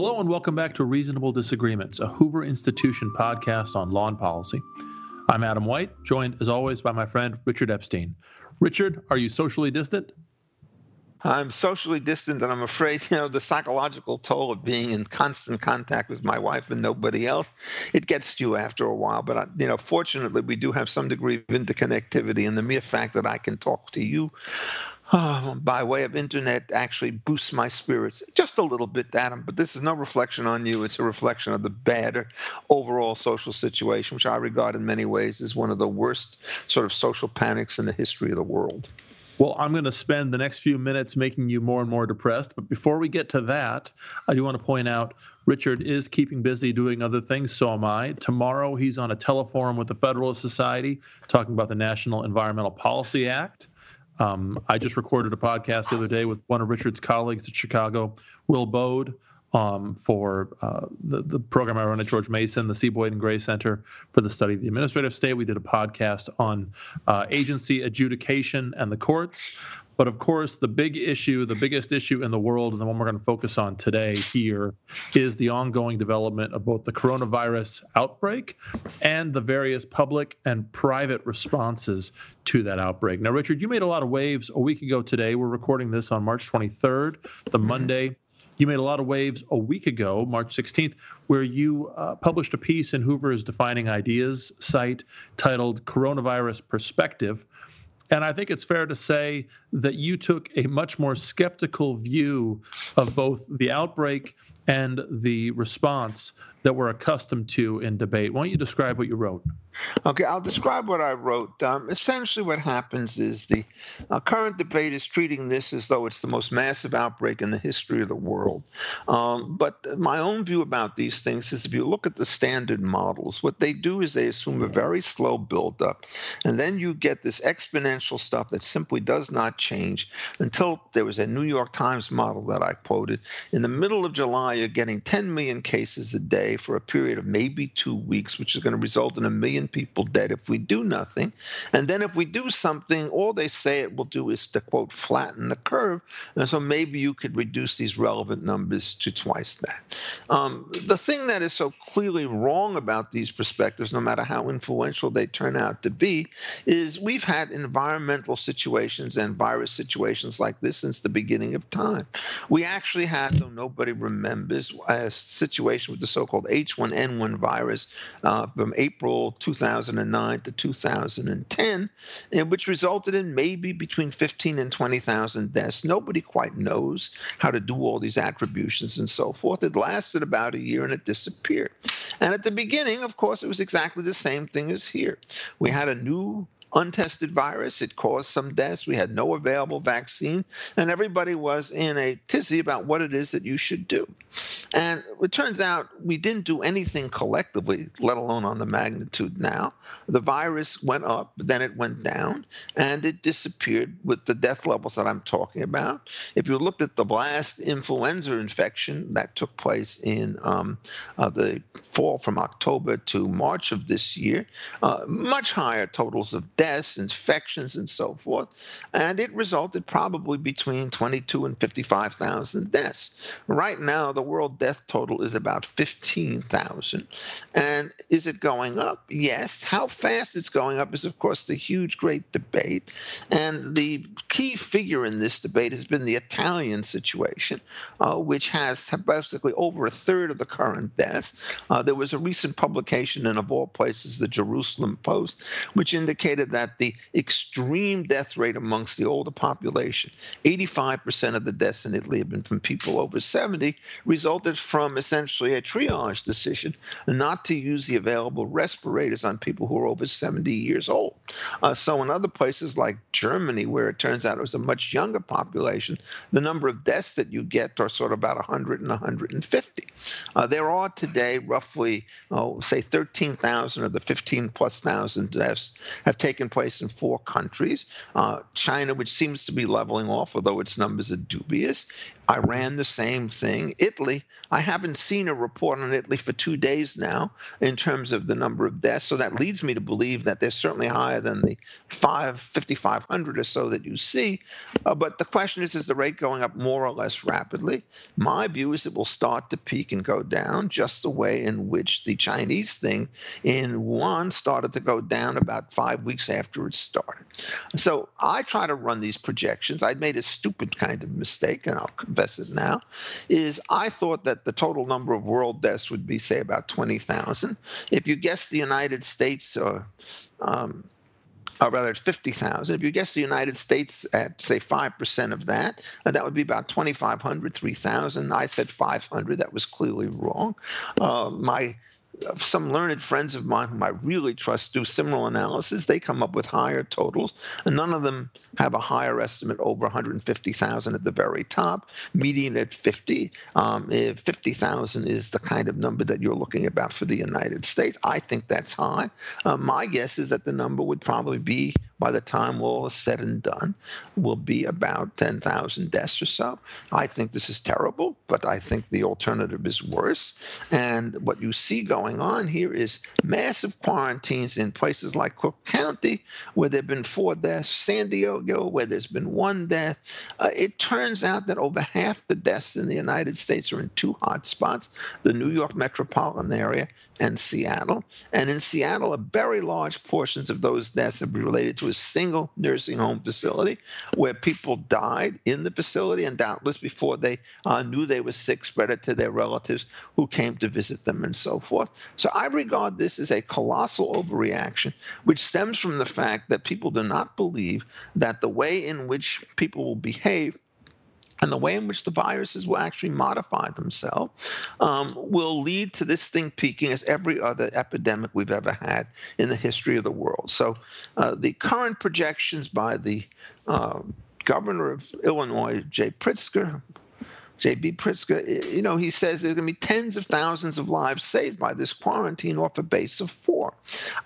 Hello and welcome back to Reasonable Disagreements, a Hoover Institution podcast on law and policy. I'm Adam White, joined as always by my friend Richard Epstein. Richard, are you socially distant? I'm socially distant, and I'm afraid, you know, the psychological toll of being in constant contact with my wife and nobody else, it gets to you after a while. But, uh, you know, fortunately, we do have some degree of interconnectivity, and the mere fact that I can talk to you by way of internet actually boosts my spirits just a little bit, Adam. But this is no reflection on you. It's a reflection of the bad overall social situation, which I regard in many ways as one of the worst sort of social panics in the history of the world. Well, I'm going to spend the next few minutes making you more and more depressed. But before we get to that, I do want to point out Richard is keeping busy doing other things. So am I. Tomorrow, he's on a teleforum with the Federalist Society talking about the National Environmental Policy Act. Um, I just recorded a podcast the other day with one of Richard's colleagues at Chicago, Will Baude, um, for uh, the, the program I run at George Mason, the C. Boyden Gray Center for the Study of the Administrative State. We did a podcast on uh, agency adjudication and the courts. But of course, the big issue, the biggest issue in the world, and the one we're going to focus on today here, is the ongoing development of both the coronavirus outbreak and the various public and private responses to that outbreak. Now, Richard, you made a lot of waves a week ago today. We're recording this on March 23rd, the Monday. You made a lot of waves a week ago, March 16th, where you uh, published a piece in Hoover's Defining Ideas site titled Coronavirus Perspective and I think it's fair to say that you took a much more skeptical view of both the outbreak and the response that we're accustomed to in debate. Why don't you describe what you wrote? Okay, I'll describe what I wrote. Um, essentially, what happens is the uh, current debate is treating this as though it's the most massive outbreak in the history of the world. Um, but my own view about these things is if you look at the standard models, what they do is they assume a very slow buildup, and then you get this exponential stuff that simply does not change until there was a New York Times model that I quoted. In the middle of July, you're getting 10 million cases a day for a period of maybe two weeks, which is going to result in a million people dead if we do nothing. And then if we do something, all they say it will do is to quote flatten the curve. And so maybe you could reduce these relevant numbers to twice that. Um, the thing that is so clearly wrong about these perspectives, no matter how influential they turn out to be, is we've had environmental situations and virus situations like this since the beginning of time. We actually had, though nobody remembers, a situation with the so-called H1N1 virus uh, from April 2009 to 2010, and which resulted in maybe between 15 and 20,000 deaths. Nobody quite knows how to do all these attributions and so forth. It lasted about a year and it disappeared. And at the beginning, of course, it was exactly the same thing as here. We had a new untested virus. It caused some deaths. We had no available vaccine, and everybody was in a tizzy about what it is that you should do. And it turns out we didn't do anything collectively, let alone on the magnitude now. The virus went up, then it went down, and it disappeared with the death levels that I'm talking about. If you looked at the last influenza infection that took place in um, uh, the fall from October to March of this year, uh, much higher totals of deaths, infections, and so forth. And it resulted probably between 22 and 55,000 deaths. Right now, the world death total is about 15,000. And is it going up? Yes. How fast it's going up is, of course, the huge, great debate. And the key figure in this debate has been the Italian situation, uh, which has basically over a third of the current deaths. Uh, there was a recent publication in, of all places, the Jerusalem Post, which indicated that the extreme death rate amongst the older population, 85% of the deaths in Italy have been from people over 70, resulted from essentially a triage decision not to use the available respirators on people who are over 70 years old. Uh, so in other places like Germany, where it turns out it was a much younger population, the number of deaths that you get are sort of about 100 and 150. Uh, there are today roughly, oh, say 13,000 of the 15 plus thousand deaths have taken taken place in four countries uh, China, which seems to be leveling off, although its numbers are dubious. Iran, the same thing. Italy, I haven't seen a report on Italy for two days now in terms of the number of deaths. So that leads me to believe that they're certainly higher than the 5, 5,500 or so that you see. Uh, but the question is, is the rate going up more or less rapidly? My view is it will start to peak and go down just the way in which the Chinese thing in Wuhan started to go down about five weeks after it started. So I try to run these projections. I made a stupid kind of mistake, and I'll it now, is I thought that the total number of world deaths would be, say, about 20,000. If you guess the United States or um, or rather it's 50,000. If you guess the United States at, say, 5% of that, uh, that would be about 2,500, 3,000. I said 500. That was clearly wrong. Uh, my some learned friends of mine whom I really trust do similar analysis. They come up with higher totals, and none of them have a higher estimate over 150,000 at the very top, median at 50. Um, if 50,000 is the kind of number that you're looking about for the United States, I think that's high. Uh, my guess is that the number would probably be by the time all is said and done, will be about 10,000 deaths or so. I think this is terrible, but I think the alternative is worse. And what you see going on here is massive quarantines in places like Cook County, where there have been four deaths, San Diego, where there's been one death. Uh, it turns out that over half the deaths in the United States are in two hot spots the New York metropolitan area and Seattle. And in Seattle, a very large portions of those deaths have been related to a single nursing home facility where people died in the facility and doubtless before they uh, knew they were sick, spread it to their relatives who came to visit them and so forth. So I regard this as a colossal overreaction, which stems from the fact that people do not believe that the way in which people will behave and the way in which the viruses will actually modify themselves um, will lead to this thing peaking as every other epidemic we've ever had in the history of the world. So uh, the current projections by the uh, governor of Illinois, Jay Pritzker, J.B. Pritzker, you know, he says there's going to be tens of thousands of lives saved by this quarantine off a base of four.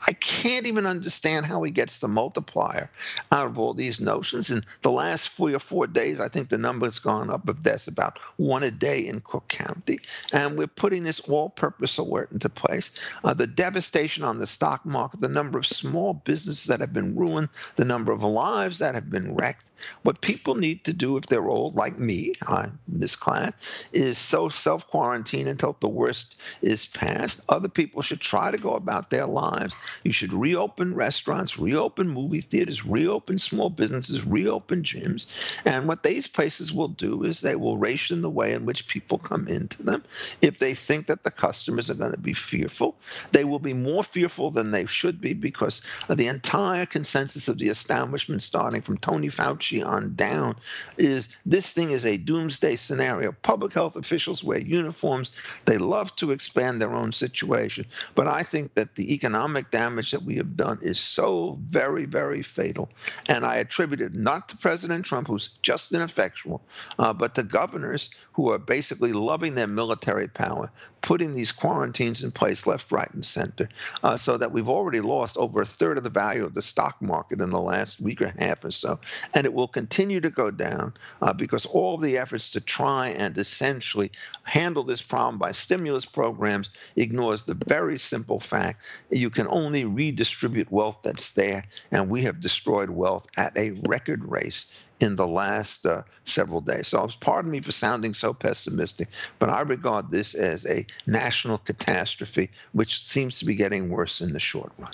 I can't even understand how he gets the multiplier out of all these notions. In the last three or four days, I think the number's gone up of deaths about one a day in Cook County. And we're putting this all purpose alert into place. Uh, the devastation on the stock market, the number of small businesses that have been ruined, the number of lives that have been wrecked. What people need to do if they're old, like me, uh, this class, is so self quarantine until the worst is past. Other people should try to go about their lives. You should reopen restaurants, reopen movie theaters, reopen small businesses, reopen gyms. And what these places will do is they will ration the way in which people come into them. If they think that the customers are going to be fearful, they will be more fearful than they should be because the entire consensus of the establishment, starting from Tony Fauci on down, is this thing is a doomsday scenario Public health officials wear uniforms. They love to expand their own situation. But I think that the economic damage that we have done is so very, very fatal. And I attribute it not to President Trump, who's just ineffectual, uh, but to governors who are basically loving their military power, putting these quarantines in place left, right, and center, uh, so that we've already lost over a third of the value of the stock market in the last week or a half or so. And it will continue to go down uh, because all the efforts to try and essentially handle this problem by stimulus programs ignores the very simple fact you can only redistribute wealth that's there. And we have destroyed wealth at a record race in the last uh, several days. So pardon me for sounding so pessimistic, but I regard this as a national catastrophe, which seems to be getting worse in the short run.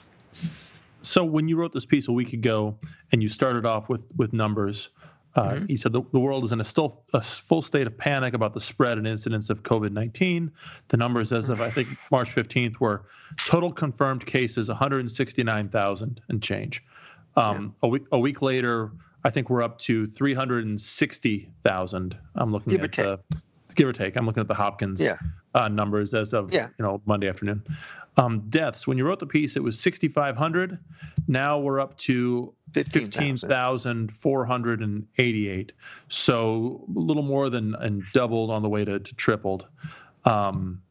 So when you wrote this piece a week ago and you started off with with numbers, uh, mm-hmm. you said the, the world is in a still a full state of panic about the spread and incidence of COVID-19. The numbers as of I think March 15th were total confirmed cases 169,000 and change. Um, yeah. a week a week later, I think we're up to 360,000. I'm looking give at the give or take. I'm looking at the Hopkins yeah. uh, numbers as of yeah. you know Monday afternoon. Um, deaths. When you wrote the piece, it was 6,500. Now we're up to 15,488. so a little more than and doubled on the way to, to tripled. Um,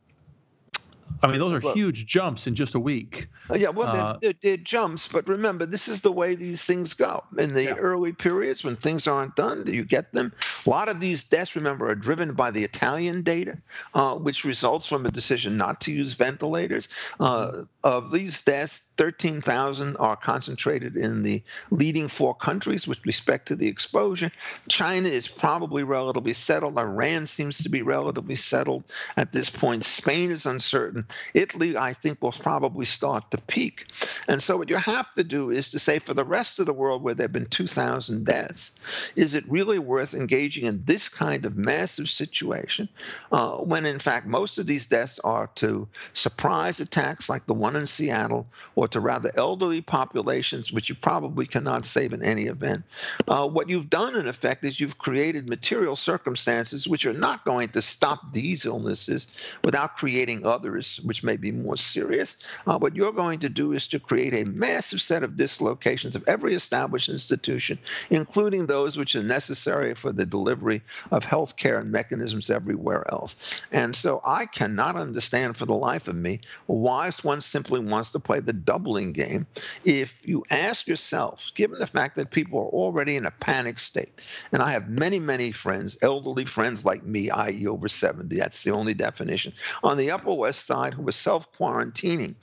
I mean, those are well, huge jumps in just a week. Uh, yeah, well, uh, they're, they're, jumps, but remember, this is the way these things go. In the yeah. early periods when things aren't done, you get them. A lot of these deaths, remember, are driven by the Italian data, uh, which results from a decision not to use ventilators. Uh, of these deaths, 13,000 are concentrated in the leading four countries with respect to the exposure. China is probably relatively settled. Iran seems to be relatively settled at this point. Spain is uncertain. Italy, I think, will probably start to peak. And so, what you have to do is to say for the rest of the world where there have been 2,000 deaths, is it really worth engaging in this kind of massive situation uh, when, in fact, most of these deaths are to surprise attacks like the one in Seattle or or to rather elderly populations, which you probably cannot save in any event. Uh, what you've done, in effect, is you've created material circumstances which are not going to stop these illnesses without creating others, which may be more serious. Uh, what you're going to do is to create a massive set of dislocations of every established institution, including those which are necessary for the delivery of health care and mechanisms everywhere else. And so I cannot understand for the life of me why one simply wants to play the doubling game, if you ask yourself, given the fact that people are already in a panic state, and I have many, many friends, elderly friends like me, i.e., over 70, that's the only definition, on the Upper West Side who are self quarantining,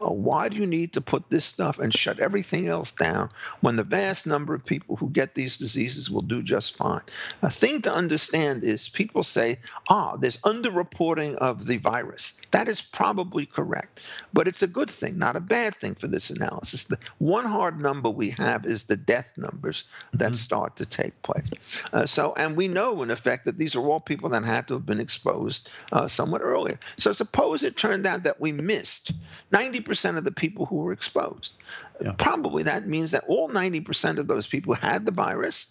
uh, why do you need to put this stuff and shut everything else down when the vast number of people who get these diseases will do just fine? A thing to understand is people say, ah, there's underreporting of the virus. That is probably correct, but it's a good thing, not a bad thing for this analysis. The one hard number we have is the death numbers that mm-hmm. start to take place. Uh, so, and we know in effect that these are all people that had to have been exposed uh, somewhat earlier. So, suppose it turned out that we missed 90% of the people who were exposed. Yeah. Probably that means that all 90% of those people had the virus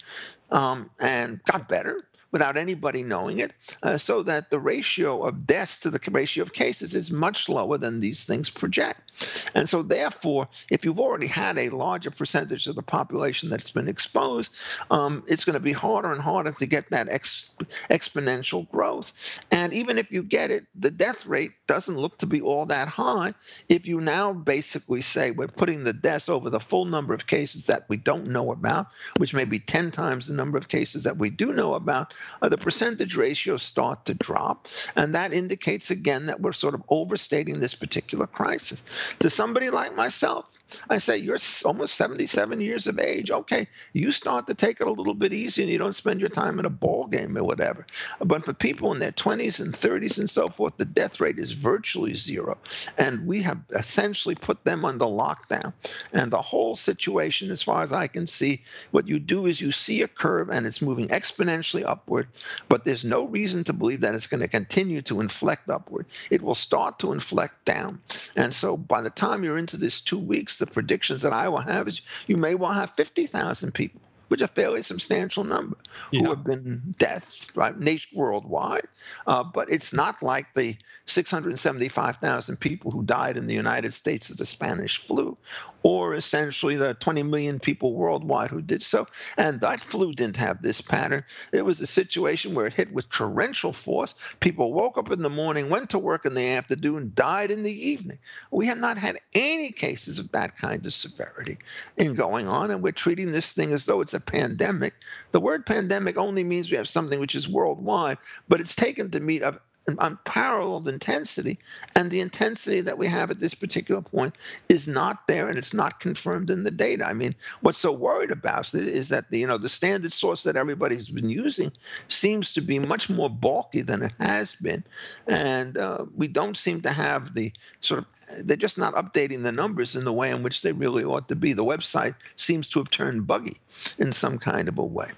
um, and got better without anybody knowing it, uh, so that the ratio of deaths to the ratio of cases is much lower than these things project. And so, therefore, if you've already had a larger percentage of the population that's been exposed, um, it's going to be harder and harder to get that ex- exponential growth. And even if you get it, the death rate doesn't look to be all that high. If you now basically say we're putting the deaths over the full number of cases that we don't know about, which may be 10 times the number of cases that we do know about, uh, the percentage ratios start to drop. And that indicates again that we're sort of overstating this particular crisis. To somebody like myself, I say, you're almost 77 years of age. Okay, you start to take it a little bit easy and you don't spend your time in a ball game or whatever. But for people in their 20s and 30s and so forth, the death rate is virtually zero. And we have essentially put them under lockdown. And the whole situation, as far as I can see, what you do is you see a curve and it's moving exponentially upward, but there's no reason to believe that it's going to continue to inflect upward. It will start to inflect down. And so by the time you're into this two weeks, the predictions that I will have is you may well have 50,000 people which is a fairly substantial number, yeah. who have been deaths right, worldwide. Uh, but it's not like the 675,000 people who died in the United States of the Spanish flu, or essentially the 20 million people worldwide who did so. And that flu didn't have this pattern. It was a situation where it hit with torrential force. People woke up in the morning, went to work in the afternoon, died in the evening. We have not had any cases of that kind of severity in going on, and we're treating this thing as though it's a pandemic. The word pandemic only means we have something which is worldwide, but it's taken to mean of unparalleled intensity. And the intensity that we have at this particular point is not there and it's not confirmed in the data. I mean, what's so worried about is that the, you know, the standard source that everybody's been using seems to be much more bulky than it has been. And uh, we don't seem to have the sort of, they're just not updating the numbers in the way in which they really ought to be. The website seems to have turned buggy in some kind of a way.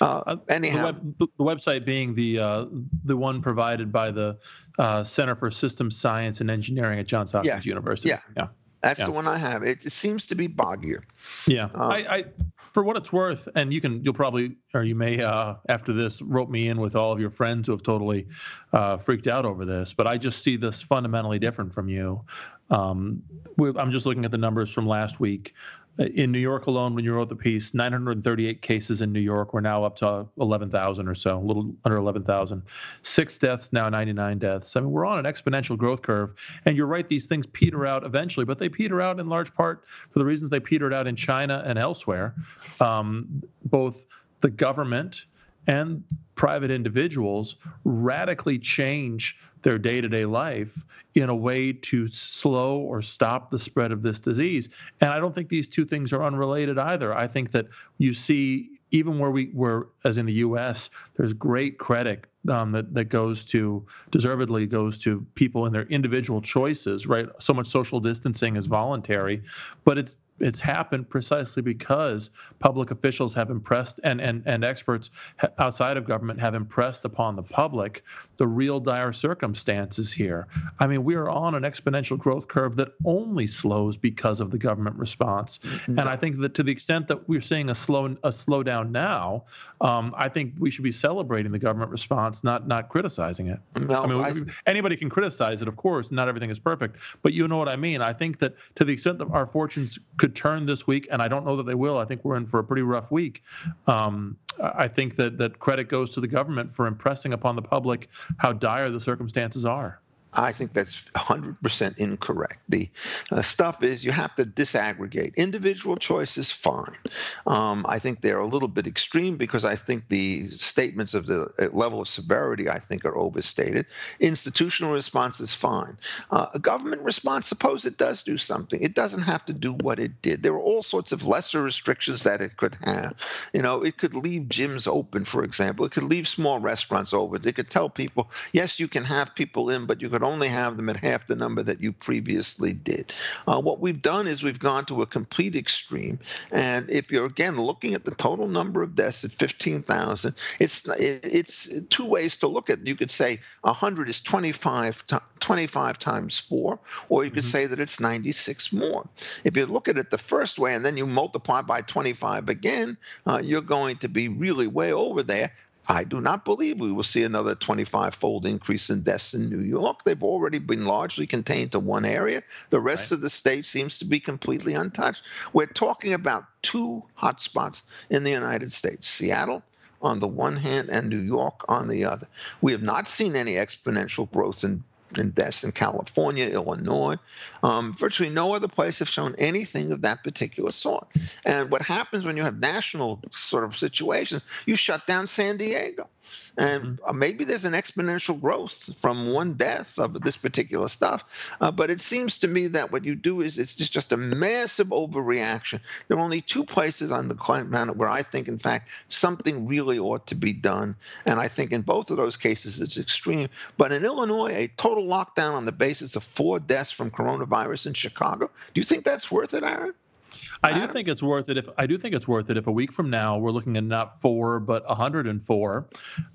Uh, anyhow, the, web, the, website being the uh, the one provided by the uh, Center for Systems Science and Engineering at Johns Hopkins yeah. University. Yeah, yeah. That's yeah. the one I have. It, it seems to be boggier. Yeah, uh, I, I, for what it's worth, and you can, you'll probably, or you may, uh, after this, rope me in with all of your friends who have totally uh, freaked out over this. But I just see this fundamentally different from you. Um, I'm just looking at the numbers from last week in New York alone, when you wrote the piece, 938 cases in New York. We're now up to 11,000 or so, a little under 11,000. Six deaths, now 99 deaths. I mean, we're on an exponential growth curve. And you're right, these things peter out eventually, but they peter out in large part for the reasons they petered out in China and elsewhere. Um, both the government and private individuals radically change their day to day life in a way to slow or stop the spread of this disease. And I don't think these two things are unrelated either. I think that you see, even where we were, as in the US, there's great credit um, that, that goes to, deservedly goes to people in their individual choices, right? So much social distancing is voluntary, but it's it's happened precisely because public officials have impressed and, and, and experts outside of government have impressed upon the public the real dire circumstances here. I mean, we are on an exponential growth curve that only slows because of the government response. Mm-hmm. And I think that to the extent that we're seeing a slow a slowdown now, um, I think we should be celebrating the government response, not not criticizing it. No, I mean, I... anybody can criticize it, of course. Not everything is perfect, but you know what I mean. I think that to the extent that our fortunes could turn this week, and I don't know that they will. I think we're in for a pretty rough week. Um, I think that that credit goes to the government for impressing upon the public how dire the circumstances are. I think that's 100% incorrect. The uh, stuff is you have to disaggregate. Individual choice is fine. Um, I think they're a little bit extreme because I think the statements of the uh, level of severity, I think, are overstated. Institutional response is fine. Uh, a government response, suppose it does do something. It doesn't have to do what it did. There are all sorts of lesser restrictions that it could have. You know, it could leave gyms open, for example. It could leave small restaurants open. It could tell people, yes, you can have people in, but you could could only have them at half the number that you previously did. Uh, what we've done is we've gone to a complete extreme. And if you're again looking at the total number of deaths at 15,000, it's it's two ways to look at it. You could say 100 is 25, 25 times four, or you could mm-hmm. say that it's 96 more. If you look at it the first way and then you multiply by 25 again, uh, you're going to be really way over there. I do not believe we will see another 25 fold increase in deaths in New York. They've already been largely contained to one area. The rest right. of the state seems to be completely untouched. We're talking about two hotspots in the United States Seattle on the one hand and New York on the other. We have not seen any exponential growth in in deaths in California, Illinois. Um, virtually no other place have shown anything of that particular sort. And what happens when you have national sort of situations, you shut down San Diego. And mm-hmm. Uh, maybe there's an exponential growth from one death of this particular stuff. Uh, but it seems to me that what you do is it's just, just a massive overreaction. There are only two places on the planet where I think, in fact, something really ought to be done. And I think in both of those cases, it's extreme. But in Illinois, a total lockdown on the basis of four deaths from coronavirus in Chicago, do you think that's worth it, Aaron? I do think it's worth it if I do think it's worth it if a week from now we're looking at not four but 104.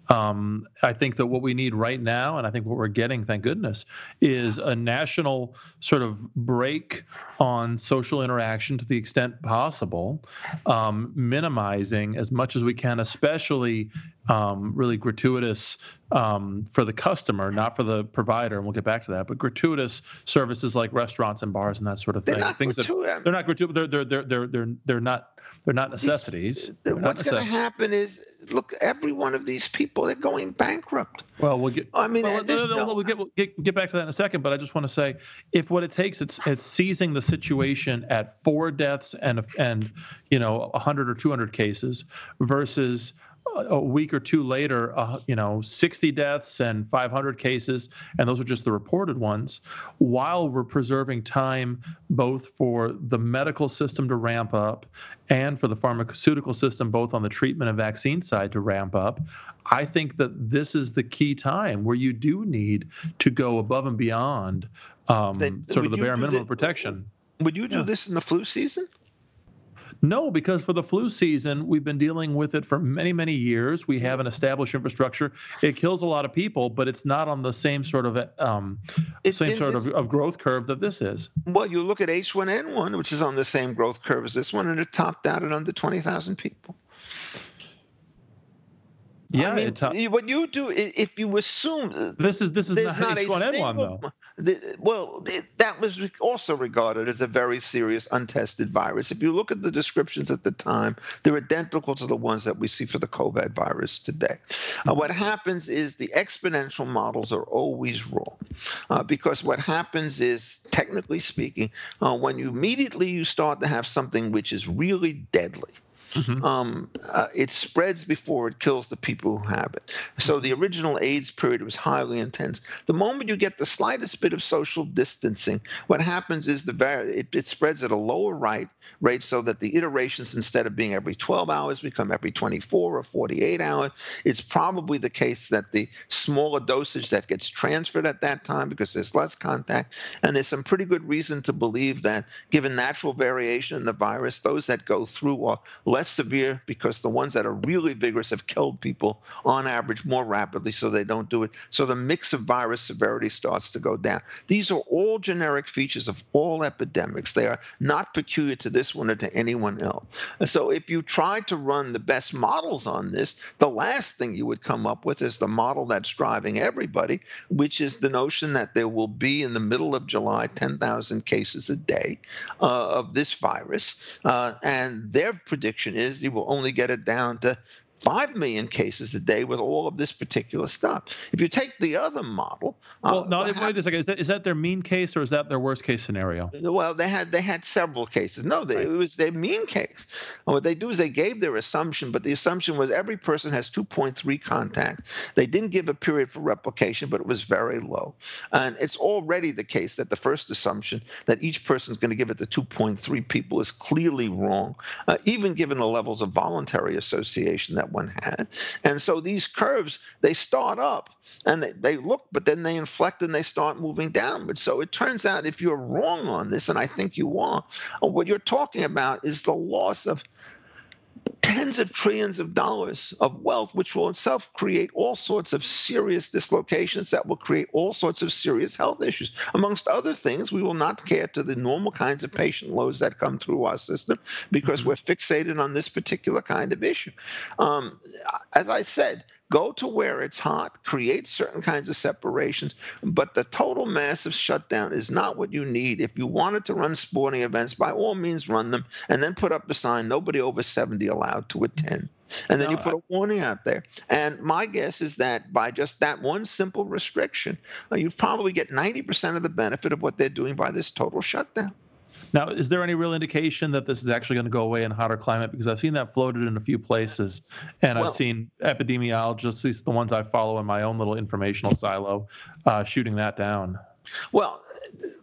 Um, I think that what we need right now, and I think what we're getting, thank goodness, is a national sort of break on social interaction to the extent possible, um, minimizing as much as we can, especially um, really gratuitous um, for the customer, not for the provider. And we'll get back to that. But gratuitous services like restaurants and bars and that sort of thing. They're not Things gratuitous. That, they're not gratuitous. They're they're they're they're they're not. They're not necessities. These, they're what's going to happen is, look, every one of these people, they're going bankrupt. Well, we'll get. I mean, well, no, no, no, we'll get, we'll get get back to that in a second. But I just want to say, if what it takes, it's it's seizing the situation at four deaths and and you know 100 or 200 cases versus a week or two later, uh, you know, 60 deaths and 500 cases, and those are just the reported ones, while we're preserving time both for the medical system to ramp up and for the pharmaceutical system, both on the treatment and vaccine side, to ramp up. I think that this is the key time where you do need to go above and beyond um, then, sort of the bare minimum the, protection. Would you do yeah. this in the flu season? No, because for the flu season, we've been dealing with it for many, many years. We have an established infrastructure. It kills a lot of people, but it's not on the same sort of um, it, same sort this, of, of, growth curve that this is. Well, you look at H1N1, which is on the same growth curve as this one, and it topped out at under 20,000 people. Yeah, I mean, what you do if you assume this is this is not H1N1 though. Well, it, that was also regarded as a very serious untested virus. If you look at the descriptions at the time, they're identical to the ones that we see for the COVID virus today. Uh, what happens is the exponential models are always wrong uh, because what happens is, technically speaking, uh, when you immediately you start to have something which is really deadly, Mm-hmm. Um, uh, it spreads before it kills the people who have it. So the original AIDS period was highly intense. The moment you get the slightest bit of social distancing, what happens is the var- it, it spreads at a lower rate, rate so that the iterations, instead of being every 12 hours, become every 24 or 48 hours. It's probably the case that the smaller dosage that gets transferred at that time because there's less contact. And there's some pretty good reason to believe that, given natural variation in the virus, those that go through are less less severe because the ones that are really vigorous have killed people on average more rapidly, so they don't do it. So the mix of virus severity starts to go down. These are all generic features of all epidemics. They are not peculiar to this one or to anyone else. So if you try to run the best models on this, the last thing you would come up with is the model that's driving everybody, which is the notion that there will be in the middle of July 10,000 cases a day uh, of this virus. Uh, and their prediction is you will only get it down to 5 million cases a day with all of this particular stuff. If you take the other model, uh, well, uh, no, wait a second. Is that, is that their mean case or is that their worst case scenario? Well, they had they had several cases. No, they, right. it was their mean case. And what they do is they gave their assumption, but the assumption was every person has 2.3 contact. They didn't give a period for replication, but it was very low. And it's already the case that the first assumption that each person is going to give it to 2.3 people is clearly wrong, uh, even given the levels of voluntary association that one had. And so these curves, they start up and they, they look, but then they inflect and they start moving downward. So it turns out if you're wrong on this, and I think you are, what you're talking about is the loss of tens of trillions of dollars of wealth, which will itself create all sorts of serious dislocations that will create all sorts of serious health issues. Amongst other things, we will not care to the normal kinds of patient loads that come through our system because mm-hmm. we're fixated on this particular kind of issue. Um, as I said, go to where it's hot, create certain kinds of separations, but the total massive shutdown is not what you need. If you wanted to run sporting events, by all means run them and then put up a sign nobody over 70 allowed to attend. And then no, you put a warning out there. And my guess is that by just that one simple restriction, uh, you probably get 90% of the benefit of what they're doing by this total shutdown. Now, is there any real indication that this is actually going to go away in hotter climate? Because I've seen that floated in a few places, and well, I've seen epidemiologists, the ones I follow in my own little informational silo, uh, shooting that down. Well,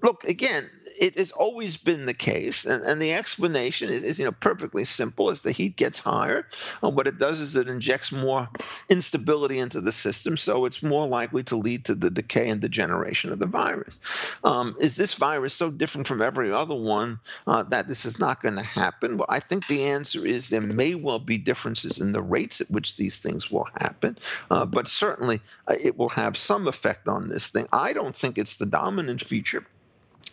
look again it has always been the case, and, and the explanation is, is, you know perfectly simple. As the heat gets higher, uh, what it does is it injects more instability into the system, so it's more likely to lead to the decay and degeneration of the virus. Um, is this virus so different from every other one uh, that this is not going to happen? Well, I think the answer is there may well be differences in the rates at which these things will happen, uh, but certainly uh, it will have some effect on this thing. I don't think it's the dominant feature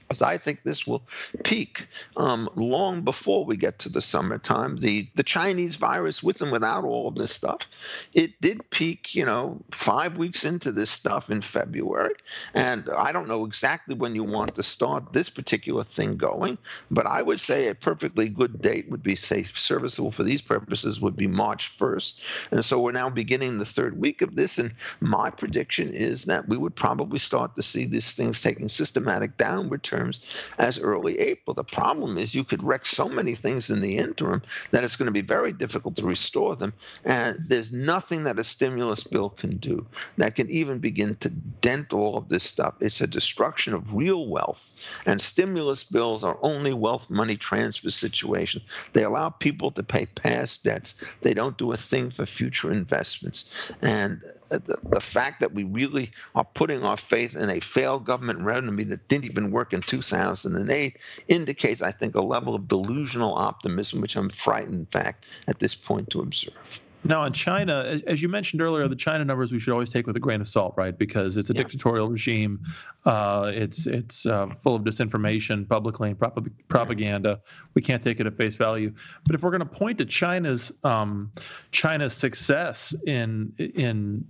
because I think this will peak um, long before we get to the summertime. The the Chinese virus, with and without all of this stuff, it did peak, you know, five weeks into this stuff in February. And I don't know exactly when you want to start this particular thing going, but I would say a perfectly good date would be, say, serviceable for these purposes would be March 1st. And so we're now beginning the third week of this, and my prediction is that we would probably start to see these things taking systematic downward turn terms as early April. The problem is you could wreck so many things in the interim that it's going to be very difficult to restore them. And there's nothing that a stimulus bill can do that can even begin to dent all of this stuff. It's a destruction of real wealth. And stimulus bills are only wealth money transfer situations. They allow people to pay past debts. They don't do a thing for future investments. And the, the fact that we really are putting our faith in a failed government remedy that didn't even work in 2008 indicates, I think, a level of delusional optimism, which I'm frightened, in fact, at this point to observe. Now, in China, as, as, you mentioned earlier, the China numbers we should always take with a grain of salt, right? Because it's a yeah. dictatorial regime. Uh, it's it's uh, full of disinformation, publicly and prop- propaganda. We can't take it at face value. But if we're going to point to China's um, China's success in in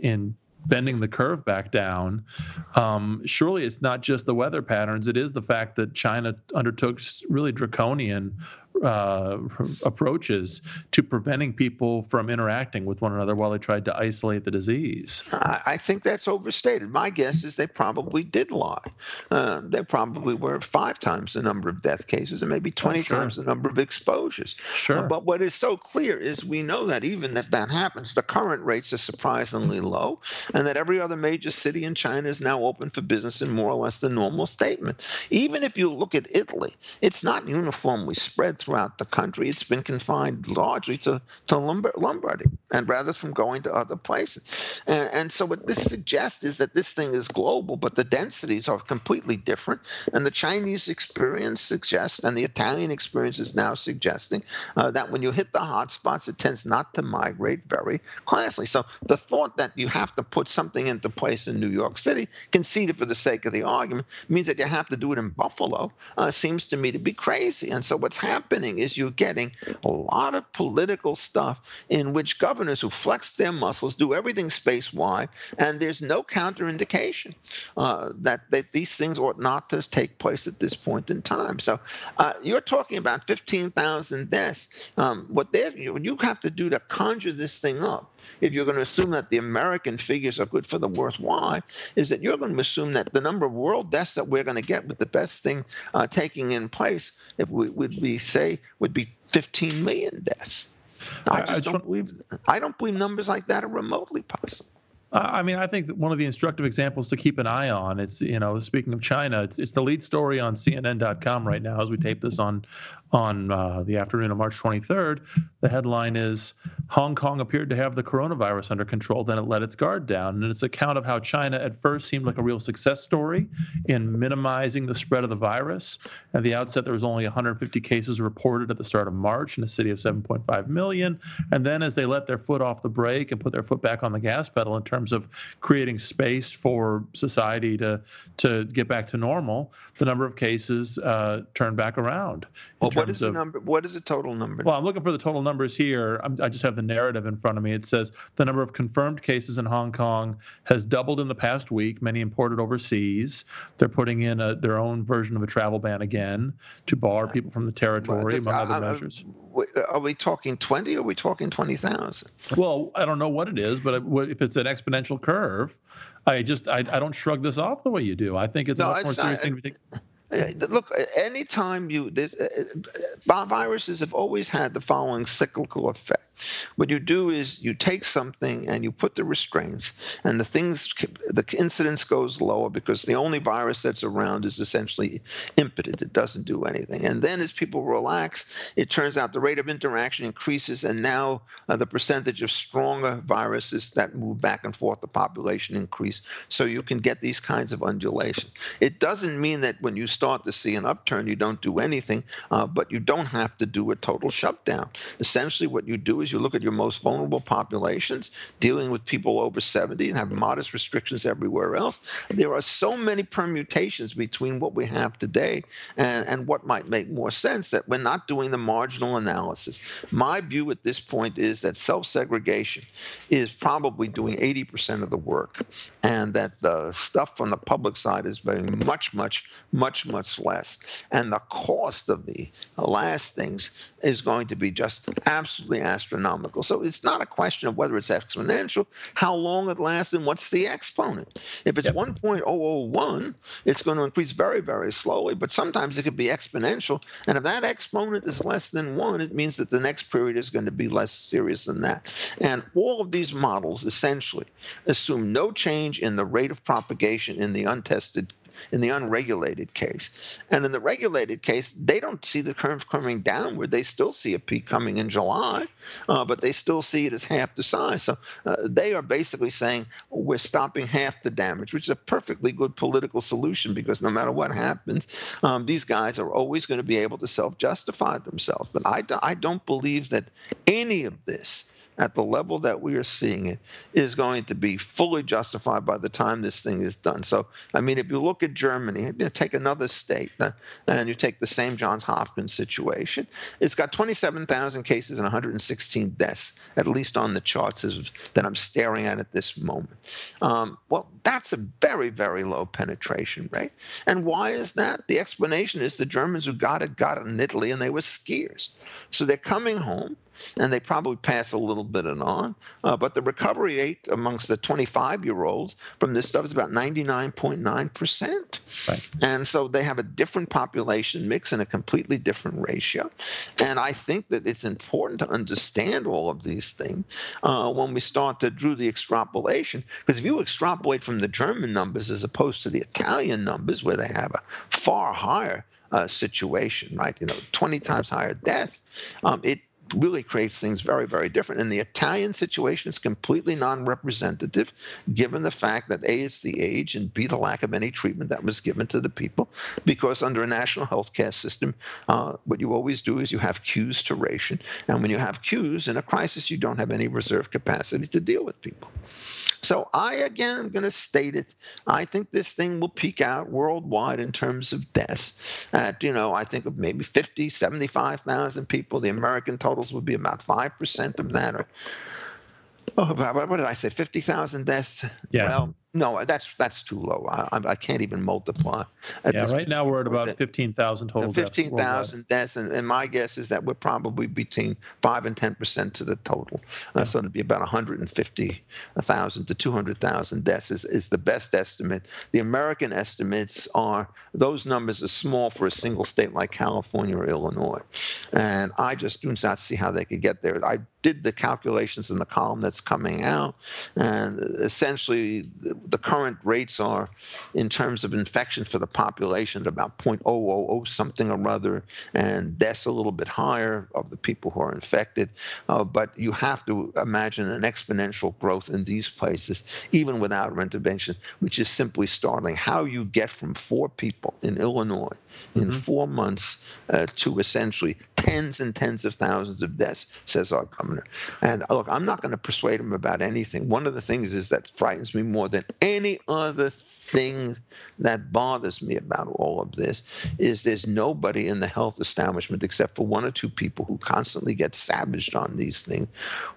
in bending the curve back down, um, surely it's not just the weather patterns. It is the fact that China undertook really draconian uh, approaches to preventing people from interacting with one another while they tried to isolate the disease. I think that's overstated. My guess is they probably did lie. Uh, they probably were five times the number of death cases and maybe 20 oh, sure. times the number of exposures. Sure. Uh, but what is so clear is we know that even if that happens, the current rates are surprisingly low, and that every other major city in China is now open for business in more or less the normal statement. Even if you look at Italy, it's not uniformly spread throughout the country. It's been confined largely to, to Lombardy, and rather from going to other places. And, and so what this suggests is that this thing is global, but the densities are completely different. And the Chinese experience suggests, and the Italian experience is now suggesting, uh, that when you hit the hot spots, it tends not to migrate very classically. So the thought that you have to put something into place in New York City, conceded for the sake of the argument, means that you have to do it in Buffalo, uh, seems to me to be crazy. And so what's happened happening is you're getting a lot of political stuff in which governors who flex their muscles do everything space wide, and there's no counterindication uh, that, that these things ought not to take place at this point in time. So uh, you're talking about 15,000 deaths. Um, what, what you have to do to conjure this thing up if you're going to assume that the American figures are good for the worthwhile, is that you're going to assume that the number of world deaths that we're going to get with the best thing uh, taking in place, if we would be say, would be 15 million deaths. I just I, I don't believe. I don't believe numbers like that are remotely possible. I mean, I think that one of the instructive examples to keep an eye on, it's, you know, speaking of China, it's, it's the lead story on CNN.com right now as we tape this on on uh, the afternoon of March 23rd. The headline is Hong Kong appeared to have the coronavirus under control, then it let its guard down. And it's account of how China at first seemed like a real success story in minimizing the spread of the virus. At the outset, there was only 150 cases reported at the start of March in a city of 7.5 million. And then as they let their foot off the brake and put their foot back on the gas pedal in terms of creating space for society to, to get back to normal, the number of cases uh, turned back around. Well, what is the number? What is the total number? Well, I'm looking for the total numbers here. I'm, i just have the narrative in front of me. It says the number of confirmed cases in Hong Kong has doubled in the past week. Many imported overseas. They're putting in a, their own version of a travel ban again to bar people from the territory, among other uh, measures. Are we talking 20 or are we talking 20,000? Well, I don't know what it is, but if it's an exponential curve, I just I, I don't shrug this off the way you do. I think it's no, a much more serious thing to take. Look, anytime you this, uh, viruses have always had the following cyclical effect. What you do is you take something and you put the restraints, and the things, the incidence goes lower because the only virus that's around is essentially impotent. It doesn't do anything. And then as people relax, it turns out the rate of interaction increases, and now uh, the percentage of stronger viruses that move back and forth the population increase. So you can get these kinds of undulation. It doesn't mean that when you start to see an upturn, you don't do anything, uh, but you don't have to do a total shutdown. Essentially, what you do is is you look at your most vulnerable populations, dealing with people over 70 and have modest restrictions everywhere else. There are so many permutations between what we have today and, and what might make more sense that we're not doing the marginal analysis. My view at this point is that self segregation is probably doing 80% of the work, and that the stuff from the public side is very much, much, much, much less. And the cost of the last things is going to be just absolutely astronomical astronomical. So it's not a question of whether it's exponential, how long it lasts, and what's the exponent. If it's yep. 1.001, it's going to increase very, very slowly, but sometimes it could be exponential. And if that exponent is less than one, it means that the next period is going to be less serious than that. And all of these models essentially assume no change in the rate of propagation in the untested in the unregulated case. And in the regulated case, they don't see the curve coming downward. They still see a peak coming in July, uh, but they still see it as half the size. So uh, they are basically saying we're stopping half the damage, which is a perfectly good political solution because no matter what happens, um, these guys are always going to be able to self justify themselves. But I, I don't believe that any of this at the level that we are seeing it is going to be fully justified by the time this thing is done. So, I mean, if you look at Germany, you know, take another state, uh, and you take the same Johns Hopkins situation, it's got 27,000 cases and 116 deaths, at least on the charts that I'm staring at at this moment. Um, well, that's a very, very low penetration rate. And why is that? The explanation is the Germans who got it got it in Italy, and they were skiers. So they're coming home and they probably pass a little bit and on. Uh, but the recovery rate amongst the 25 year olds from this stuff is about 99.9%. Right. And so they have a different population mix and a completely different ratio. And I think that it's important to understand all of these things uh, when we start to do the extrapolation. Because if you extrapolate from the German numbers as opposed to the Italian numbers, where they have a far higher uh, situation, right? You know, 20 times higher death. Um, it really creates things very, very different. And the Italian situation is completely non representative, given the fact that A, it's the age, and B, the lack of any treatment that was given to the people. Because under a national health care system, uh, what you always do is you have queues to ration. And when you have queues in a crisis, you don't have any reserve capacity to deal with people. So I, again, am going to state it. I think this thing will peak out worldwide in terms of deaths at, you know, I think of maybe 50, 75,000 people. The American totals would be about 5% of that. Or, oh, what did I say? 50,000 deaths? Yeah. Well, no, that's that's too low. I, I can't even multiply. yeah, right now we're at about 15,000 total 15,000 deaths, and, and, my guess is that we're probably between 5 and 10% to the total. Uh, so it'd be about 150,000 to 200,000 deaths is, is the best estimate. The American estimates are, those numbers are small for a single state like California or Illinois. And I just do not see how they could get there. I did the calculations in the column that's coming out, and essentially the current rates are in terms of infection for the population at about 0.000 something or other, and deaths a little bit higher of the people who are infected. Uh, but you have to imagine an exponential growth in these places, even without intervention, which is simply startling. How you get from four people in Illinois in mm-hmm. four months uh, to essentially tens and tens of thousands of deaths, says our governor. And uh, look, I'm not going to persuade him about anything. One of the things is that frightens me more than any other thing that bothers me about all of this is there's nobody in the health establishment except for one or two people who constantly get savaged on these things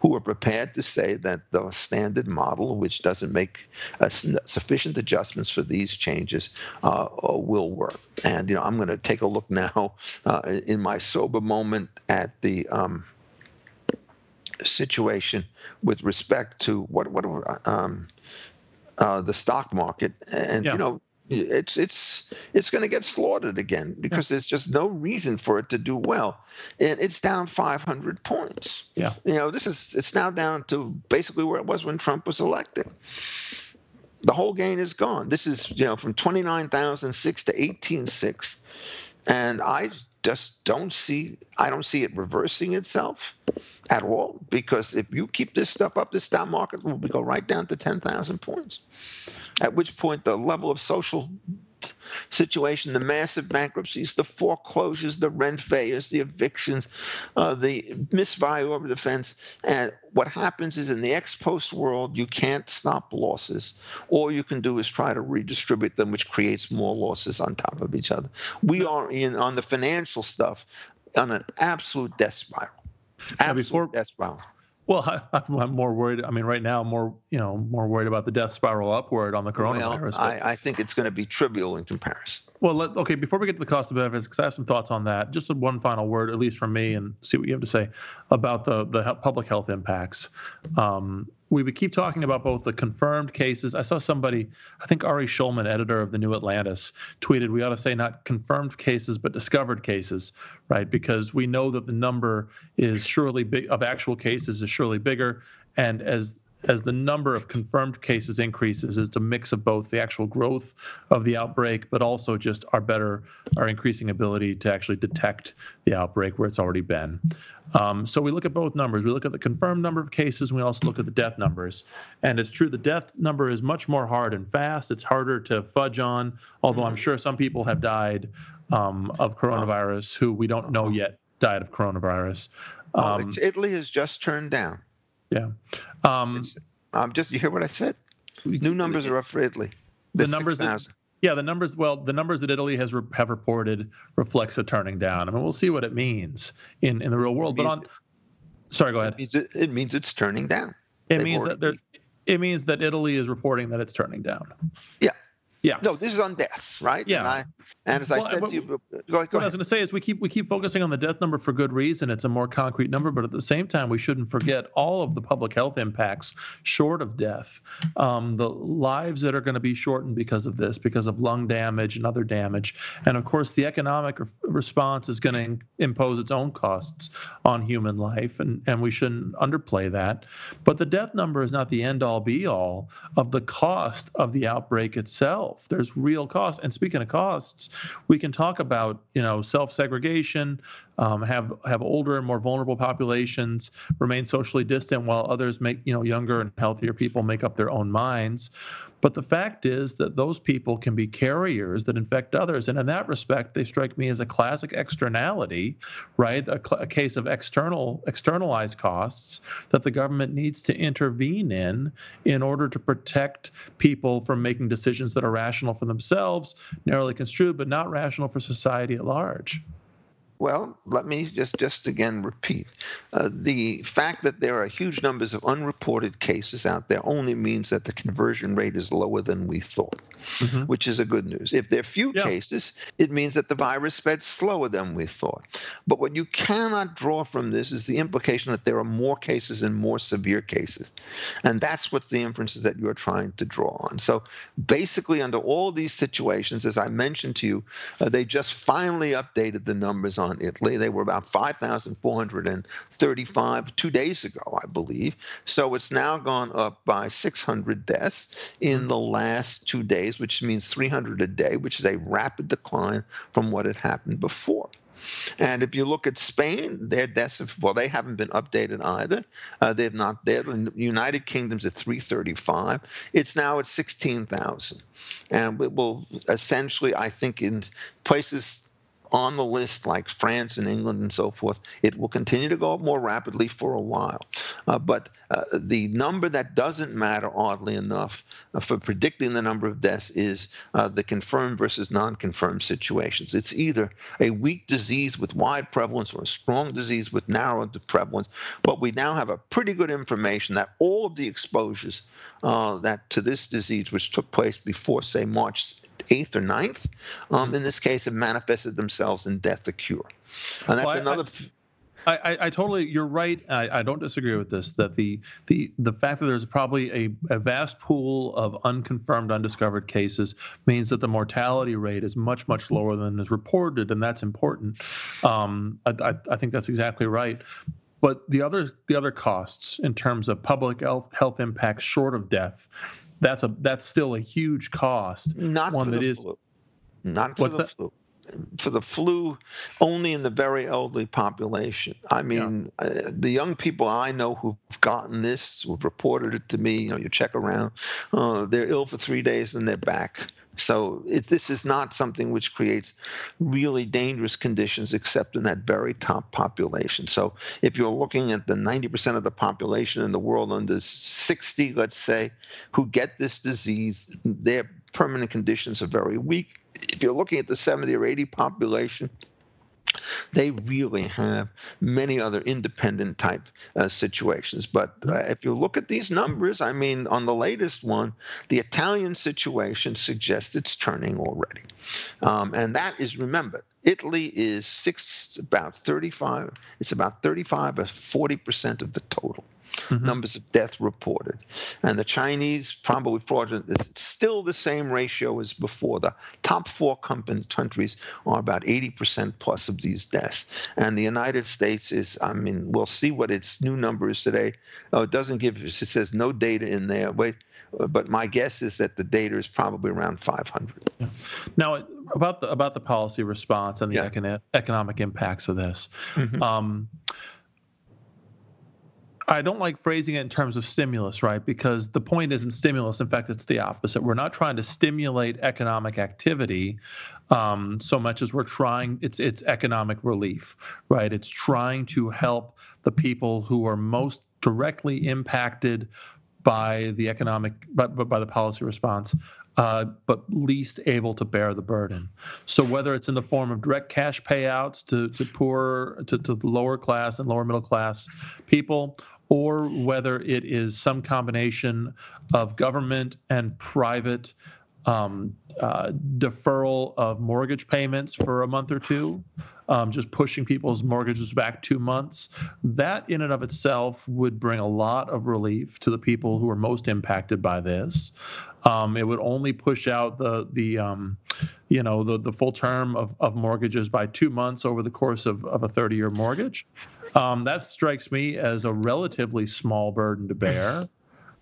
who are prepared to say that the standard model which doesn't make uh, sufficient adjustments for these changes uh, uh, will work. And you know i'm going to take a look now uh, in my sober moment at the um, situation with respect to what what um, uh, the stock market, and yeah. you know it's it's it's going to get slaughtered again because yeah. there's just no reason for it to do well. And it's down 500 points. Yeah. You know this is it's now down to basically where it was when trump was elected. The whole gain is gone. This is you know from 29006 to 186 and i just don't see I don't see it reversing itself at all because if you keep this stuff up, the stock market will go right down to 10,000 points. At which point the level of social situation, the massive bankruptcies, the foreclosures, the rent failures, the evictions, uh, the misvalue of defense. And what happens is in the ex post world, you can't stop losses. All you can do is try to redistribute them, which creates more losses on top of each other. We are in on the financial stuff on an absolute death spiral. Absolute before, death spiral. Well, I, am more worried. I mean, right now, more you know, more worried about the death spiral upward on the coronavirus. Well, I, I, think it's going to be trivial in comparison. Well, let, okay. Before we get to the cost of benefits, because I have some thoughts on that. Just one final word, at least from me, and see what you have to say about the the public health impacts. Um, we would keep talking about both the confirmed cases. I saw somebody, I think Ari Schulman, editor of the New Atlantis, tweeted we ought to say not confirmed cases but discovered cases, right? Because we know that the number is surely big of actual cases is surely bigger, and as as the number of confirmed cases increases, it's a mix of both the actual growth of the outbreak, but also just our better, our increasing ability to actually detect the outbreak where it's already been. Um, so we look at both numbers. We look at the confirmed number of cases, and we also look at the death numbers. And it's true, the death number is much more hard and fast. It's harder to fudge on, although I'm sure some people have died um, of coronavirus who we don't know yet died of coronavirus. Um, well, Italy has just turned down Yeah. Um, um, just you hear what I said? New numbers are up for Italy. The, the numbers. That, yeah, the numbers. Well, the numbers that Italy has re- have reported reflects a turning down. I mean, we'll see what it means in in the real world. But on, sorry, go ahead. It means, it, it means it's turning down. It They've means that. It means that Italy is reporting that it's turning down. Yeah, yeah. No, this is on deaths, right? Yeah. And, I, and as well, I said to you, go, go what ahead. I was going to say is we keep we keep focusing on the death number for good reason. It's a more concrete number, but at the same time, we shouldn't forget all of the public health impacts short of death, um, the lives that are going to be shortened because of this, because of lung damage and other damage, and of course, the economic response is going to impose its own costs on human life, and and we shouldn't underplay that. But the death number is not the end all be all of the cost of the outbreak itself health. There's real costs. And speaking of costs, we can talk about you know self-segregation, um, have have older and more vulnerable populations remain socially distant, while others make you know younger and healthier people make up their own minds. But the fact is that those people can be carriers that infect others. And in that respect, they strike me as a classic externality, right? A, cl- a, case of external externalized costs that the government needs to intervene in in order to protect people from making decisions that are rational for themselves, narrowly construed, but not rational for society at large. Well, let me just just again repeat. Uh, the fact that there are huge numbers of unreported cases out there only means that the conversion rate is lower than we thought, mm-hmm. which is a good news. If there are few yeah. cases, it means that the virus spread slower than we thought. But what you cannot draw from this is the implication that there are more cases and more severe cases. And that's what's the inferences that you're trying to draw on. So basically, under all these situations, as I mentioned to you, uh, they just finally updated the numbers on on Italy. They were about 5,435 two days ago, I believe. So it's now gone up by 600 deaths in the last two days, which means 300 a day, which is a rapid decline from what had happened before. And if you look at Spain, their deaths have, well, they haven't been updated either. Uh, they've not, the United Kingdom's at 335. It's now at 16,000. And it will essentially, I think, in places on the list like France and England and so forth. It will continue to go up more rapidly for a while. Uh, but uh, the number that doesn't matter, oddly enough, uh, for predicting the number of deaths is uh, the confirmed versus non confirmed situations. It's either a weak disease with wide prevalence or a strong disease with narrow prevalence. But we now have a pretty good information that all of the exposures uh, that to this disease, which took place before, say, March 8th or 9th, um, in this case, have manifested themselves in death or cure. And that's well, another. I, I, I, totally, you're right. I, I, don't disagree with this. That the the the fact that there's probably a, a vast pool of unconfirmed, undiscovered cases means that the mortality rate is much much lower than is reported, and that's important. Um, I, I think that's exactly right. But the other the other costs in terms of public health health impacts short of death that's a that's still a huge cost. Not one that is flu. not for the that? flu. For the flu, only in the very elderly population. I mean, yeah. uh, the young people I know who've gotten this, who've reported it to me. You know, you check around, uh, they're ill for three days and they're back. So it, this is not something which creates really dangerous conditions except in that very top population. So if you're looking at the 90% of the population in the world under 60, let's say, who get this disease, their permanent conditions are very weak. If you're looking at the 70 or 80 population, they really have many other independent type uh, situations. But uh, if you look at these numbers, I mean, on the latest one, the Italian situation suggests it's turning already. Um, and that is, remember, Italy is six, about 35, it's about 35 or 40% of the total mm-hmm. numbers of death reported. And the Chinese, probably fraudulent, it's still the same ratio as before. The top four countries are about 80% plus of these deaths. And the United States is, I mean, we'll see what its new number is today. Oh, it doesn't give, it says no data in there. Wait, but my guess is that the data is probably around 500. Yeah. Now, about the about the policy response and the yeah. economic impacts of this. Mm-hmm. Um, I don't like phrasing it in terms of stimulus, right? Because the point isn't stimulus. In fact, it's the opposite. We're not trying to stimulate economic activity um, so much as we're trying. It's it's economic relief, right? It's trying to help the people who are most directly impacted by the economic, but by, by the policy response, uh, but least able to bear the burden. So whether it's in the form of direct cash payouts to, to poor, to, to the lower class and lower middle class people, or whether it is some combination of government and private um, uh, deferral of mortgage payments for a month or two, um, just pushing people's mortgages back two months. That, in and of itself, would bring a lot of relief to the people who are most impacted by this. Um, it would only push out the the um, you know the the full term of, of mortgages by two months over the course of, of a 30 year mortgage. Um, that strikes me as a relatively small burden to bear.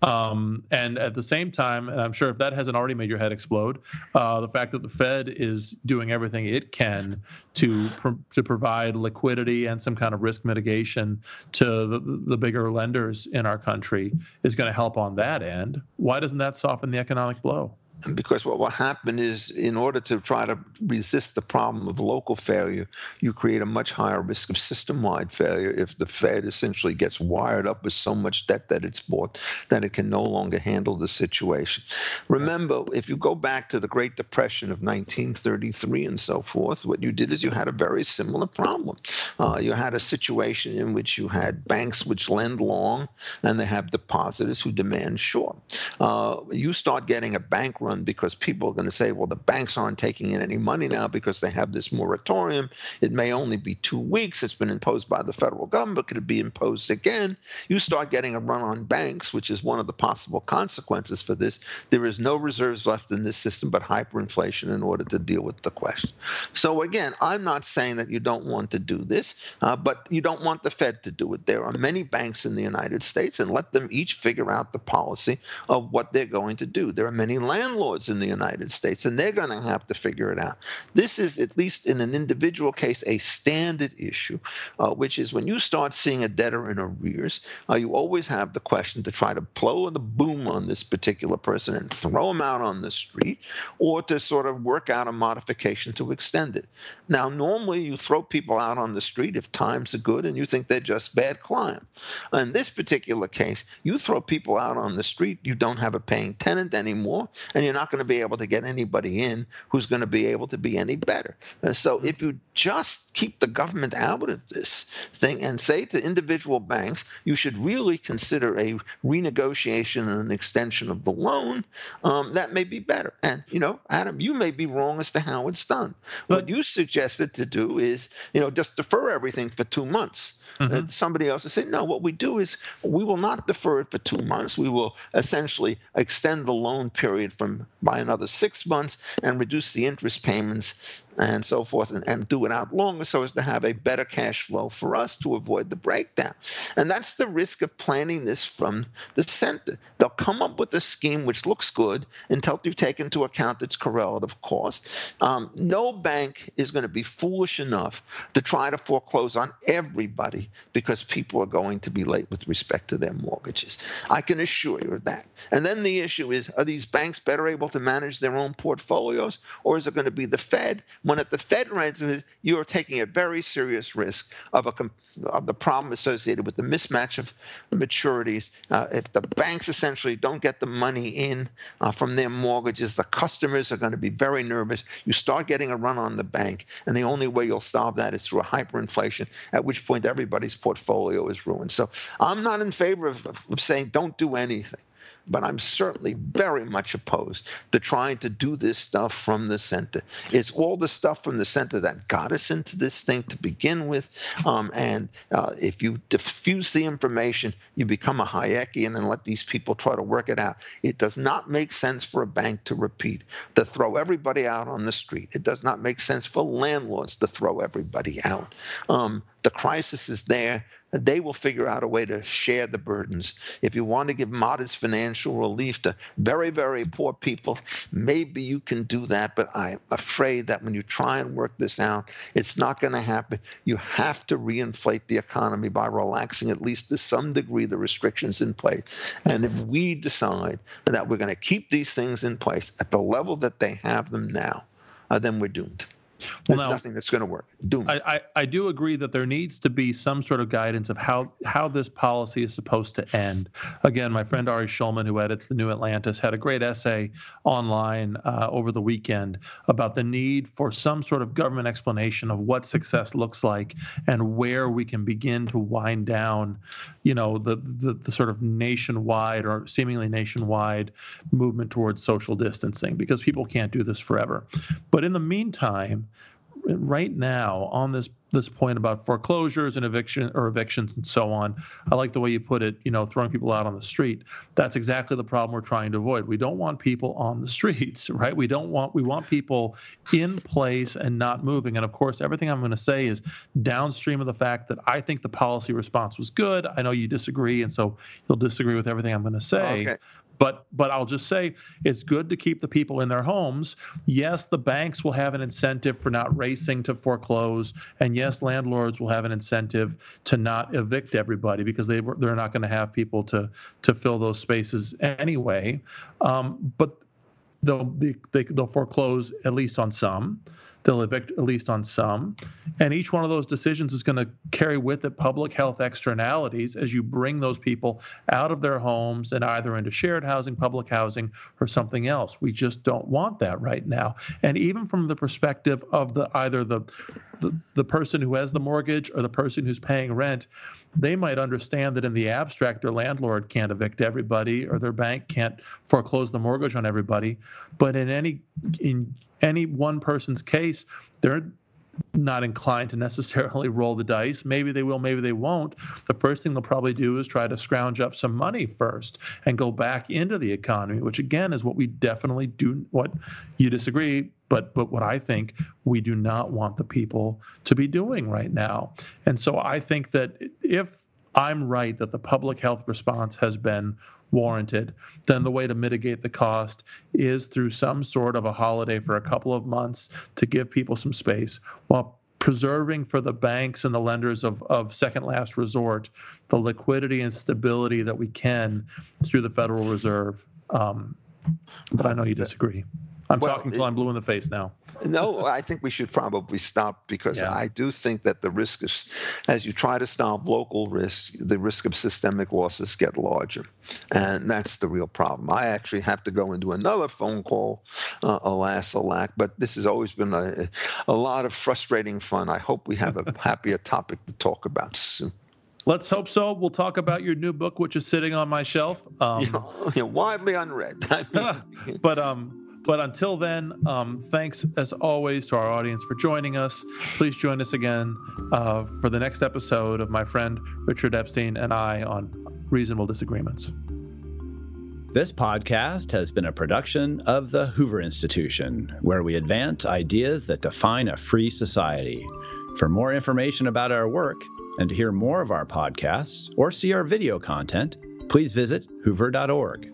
Um, and at the same time, and I'm sure if that hasn't already made your head explode, uh, the fact that the Fed is doing everything it can to to provide liquidity and some kind of risk mitigation to the, the bigger lenders in our country is going to help on that end. Why doesn't that soften the economic blow? Because what will happen is in order to try to resist the problem of local failure you create a much higher risk of system-wide failure if the fed essentially gets wired up with so much debt that it's bought that it can no longer handle the situation. Remember if you go back to the great depression of 1933 and so forth what you did is you had a very similar problem. Uh, you had a situation in which you had banks which lend long and they have depositors who demand short. Uh, you start getting a bank run run because people are going to say, well, the banks aren't taking in any money now because they have this moratorium. It may only be two weeks. It's been imposed by the federal government, but could it be imposed again? You start getting a run on banks, which is one of the possible consequences for this. There is no reserves left in this system but hyperinflation in order to deal with the question. So, again, I'm not saying that you don't want to do this, uh, but you don't want the Fed to do it. There are many banks in the United States, and let them each figure out the policy of what they're going to do. There are many landlords landlords in the United States, and they're going to have to figure it out. This is, at least in an individual case, a standard issue, uh, which is when you start seeing a debtor in arrears, uh, you always have the question to try to blow the boom on this particular person and throw him out on the street, or to sort of work out a modification to extend it. Now, normally you throw people out on the street if times are good and you think they're just bad clients. In this particular case, you throw people out on the street, you don't have a paying tenant anymore, and you you're not going to be able to get anybody in who's going to be able to be any better. And so if you just keep the government out of this thing and say to individual banks, you should really consider a renegotiation and an extension of the loan, um, that may be better. And, you know, Adam, you may be wrong as to how it's done. But, what you suggested to do is, you know, just defer everything for two months. Mm-hmm. Somebody else will say, no, what we do is we will not defer it for two months. We will essentially extend the loan period from by another six months and reduce the interest payments and so forth and, and do it out longer so as to have a better cash flow for us to avoid the breakdown. And that's the risk of planning this from the center. They'll come up with a scheme which looks good until you take into account its correlative cost. Um, no bank is going to be foolish enough to try to foreclose on everybody because people are going to be late with respect to their mortgages. I can assure you of that. And then the issue is are these banks better able to manage their own portfolios or is it going to be the Fed? When at the Fed rate, you are taking a very serious risk of a of the problem associated with the mismatch of the maturities. Uh, if the banks essentially don't get the money in uh, from their mortgages, the customers are going to be very nervous. You start getting a run on the bank, and the only way you'll solve that is through a hyperinflation. At which point, everybody's portfolio is ruined. So I'm not in favor of, of saying don't do anything but I'm certainly very much opposed to trying to do this stuff from the center. It's all the stuff from the center that got us into this thing to begin with. Um, and uh, if you diffuse the information, you become a Hayekian and then let these people try to work it out. It does not make sense for a bank to repeat, to throw everybody out on the street. It does not make sense for landlords to throw everybody out. Um, the crisis is there. They will figure out a way to share the burdens. If you want to give modest financial relief to very, very poor people, maybe you can do that. But I'm afraid that when you try and work this out, it's not going to happen. You have to reinflate the economy by relaxing, at least to some degree, the restrictions in place. And if we decide that we're going to keep these things in place at the level that they have them now, uh, then we're doomed. There's well, now, nothing that's going to work. Doom. I, I, I do agree that there needs to be some sort of guidance of how how this policy is supposed to end. Again, my friend Ari Schulman, who edits the New Atlantis, had a great essay online uh, over the weekend about the need for some sort of government explanation of what success looks like and where we can begin to wind down, you know, the the, the sort of nationwide or seemingly nationwide movement towards social distancing because people can't do this forever. But in the meantime, right now on this this point about foreclosures and eviction or evictions and so on i like the way you put it you know throwing people out on the street. That's exactly the problem we're trying to avoid. We don't want people on the streets right? We don't want we want people in place and not moving. And of course everything i'm going to say is downstream of the fact that i think the policy response was good. I know you disagree and so you'll disagree with everything i'm going to say. Okay. But but I'll just say it's good to keep the people in their homes. Yes, the banks will have an incentive for not racing to foreclose, and yes, landlords will have an incentive to not evict everybody because they they're not going to have people to to fill those spaces anyway. Um, but they'll they, they'll foreclose at least on some. They'll evict at least on some. And each one of those decisions is going to carry with it public health externalities as you bring those people out of their homes and either into shared housing, public housing, or something else. We just don't want that right now. And even from the perspective of the either the the, the person who has the mortgage or the person who's paying rent, they might understand that in the abstract, their landlord can't evict everybody or their bank can't foreclose the mortgage on everybody. But in any in any one person's case, they're not inclined to necessarily roll the dice. Maybe they will, maybe they won't. The first thing they'll probably do is try to scrounge up some money first and go back into the economy, which again is what we definitely do. What you disagree, but but what I think we do not want the people to be doing right now. And so I think that if I'm right that the public health response has been warranted, then the way to mitigate the cost is through some sort of a holiday for a couple of months to give people some space while preserving for the banks and the lenders of, of second last resort the liquidity and stability that we can through the Federal Reserve. Um, but I know you disagree. I'm well, talking till I'm blue in the face now. no, I think we should probably stop because yeah. I do think that the risk is, as you try to stop local risk, the risk of systemic losses get larger, and that's the real problem. I actually have to go into another phone call, uh, alas, alack. But this has always been a, a lot of frustrating fun. I hope we have a happier topic to talk about soon. Let's hope so. We'll talk about your new book, which is sitting on my shelf. Um, yeah, widely unread. but um, but until then, um, thanks as always to our audience for joining us. Please join us again uh, for the next episode of my friend Richard Epstein and I on Reasonable Disagreements. This podcast has been a production of the Hoover Institution, where we advance ideas that define a free society. For more information about our work and to hear more of our podcasts or see our video content, please visit hoover.org.